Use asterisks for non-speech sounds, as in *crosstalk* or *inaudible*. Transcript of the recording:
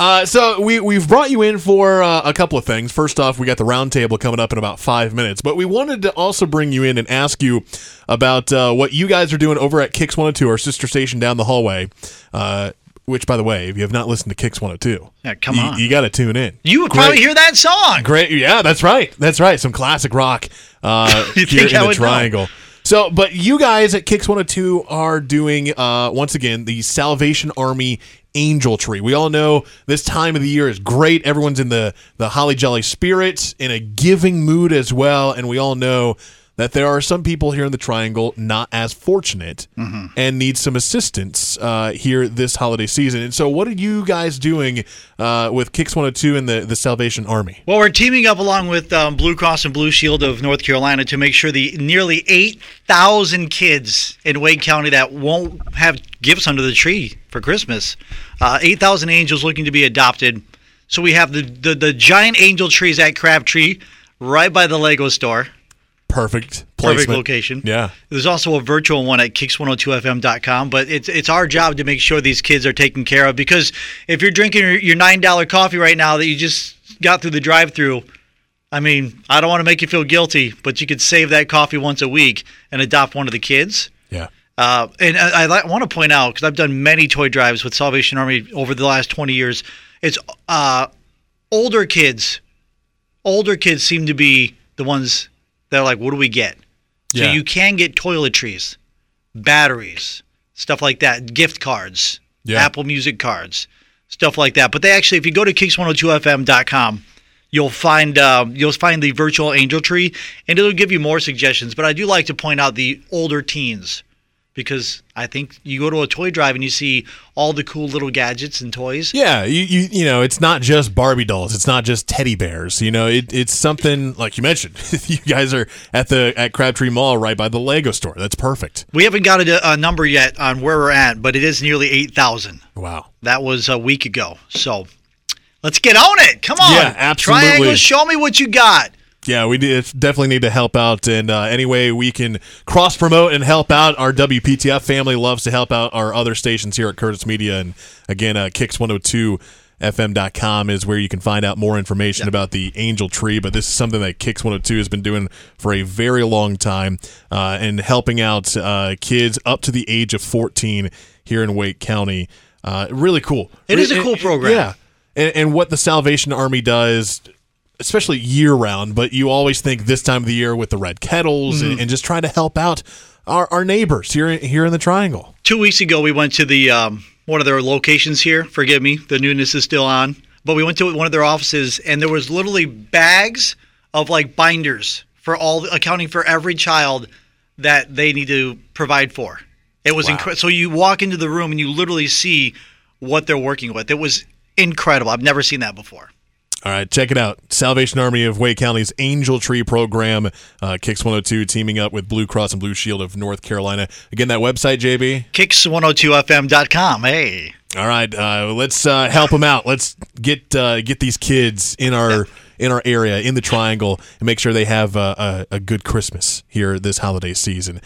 Uh, so we we've brought you in for uh, a couple of things. First off, we got the roundtable coming up in about five minutes, but we wanted to also bring you in and ask you about uh, what you guys are doing over at KIX 102, our sister station down the hallway. Uh, which, by the way, if you have not listened to KIX 102, Yeah, come you, on. you got to tune in. You would Great- probably hear that song. Great, yeah, that's right, that's right. Some classic rock uh, *laughs* You here in the would know? So, but you guys at KIX 102 are doing uh, once again the Salvation Army Angel Tree. We all know this time of the year is great. Everyone's in the the holly jolly spirit, in a giving mood as well, and we all know that there are some people here in the Triangle not as fortunate Mm-hmm. and need some assistance uh, here this holiday season. And so, what are you guys doing uh, with KIX 102 and the the Salvation Army? Well, we're teaming up along with um, Blue Cross and Blue Shield of North Carolina to make sure the nearly 8,000 kids in Wake County that won't have gifts under the tree for Christmas, uh, 8,000 angels looking to be adopted. So we have the, the, the giant angel trees at Crabtree right by the Lego store. Perfect placement. Perfect location. Yeah. There's also a virtual one at kix102fm.com, but it's it's our job to make sure these kids are taken care of because if you're drinking your, your $9 coffee right now that you just got through the drive-through, I mean, I don't want to make you feel guilty, but you could save that coffee once a week and adopt one of the kids. Yeah. Uh, and I, I want to point out because I've done many toy drives with Salvation Army over the last 20 years. It's uh, older kids. Older kids seem to be the ones that are like, "What do we get?" So Yeah. you can get toiletries, batteries, stuff like that, gift cards, Yeah. Apple Music cards, stuff like that. But they actually, if you go to kix102fm.com, you'll find um, you'll find the virtual angel tree, and it'll give you more suggestions. But I do like to point out the older teens because I think you go to a toy drive and you see all the cool little gadgets and toys. Yeah, you, you you know, it's not just Barbie dolls. It's not just teddy bears. You know, it, it's something like you mentioned. *laughs* you guys are at the at Crabtree Mall, right by the Lego store. That's perfect. We haven't got a, a number yet on where we're at, but it is nearly eight thousand. Wow. That was a week ago. So let's get on it. Come on. Yeah, absolutely. Triangle, show me what you got. Yeah, we definitely need to help out, and uh, any way we can cross promote and help out our WPTF family loves to help out our other stations here at Curtis Media, and again, uh, Kix102fm.com is where you can find out more information about the Angel Tree. But this is something that KIX 102 has been doing for a very long time, uh, and helping out uh, kids up to the age of 14 here in Wake County. Uh, really cool. It is a cool program. Yeah, and, and what the Salvation Army does especially year round, but you always think this time of the year with the red kettles Mm-hmm. and, and just trying to help out our, our neighbors here here in the Triangle. Two weeks ago, we went to the um, one of their locations here. Forgive me, the newness is still on. But we went to one of their offices, and there was literally bags of like binders for all accounting for every child that they need to provide for. It was Wow. incredible. So you walk into the room and you literally see what they're working with. It was incredible. I've never seen that before. All right, check it out. Salvation Army of Wake County's Angel Tree program, uh, KIX 102, teaming up with Blue Cross and Blue Shield of North Carolina. Again, that website, JB. Kix102fm.com. Hey. All right, uh, let's uh, help them out. Let's get uh, get these kids in our in our area in the Triangle and make sure they have uh, a, a good Christmas here this holiday season.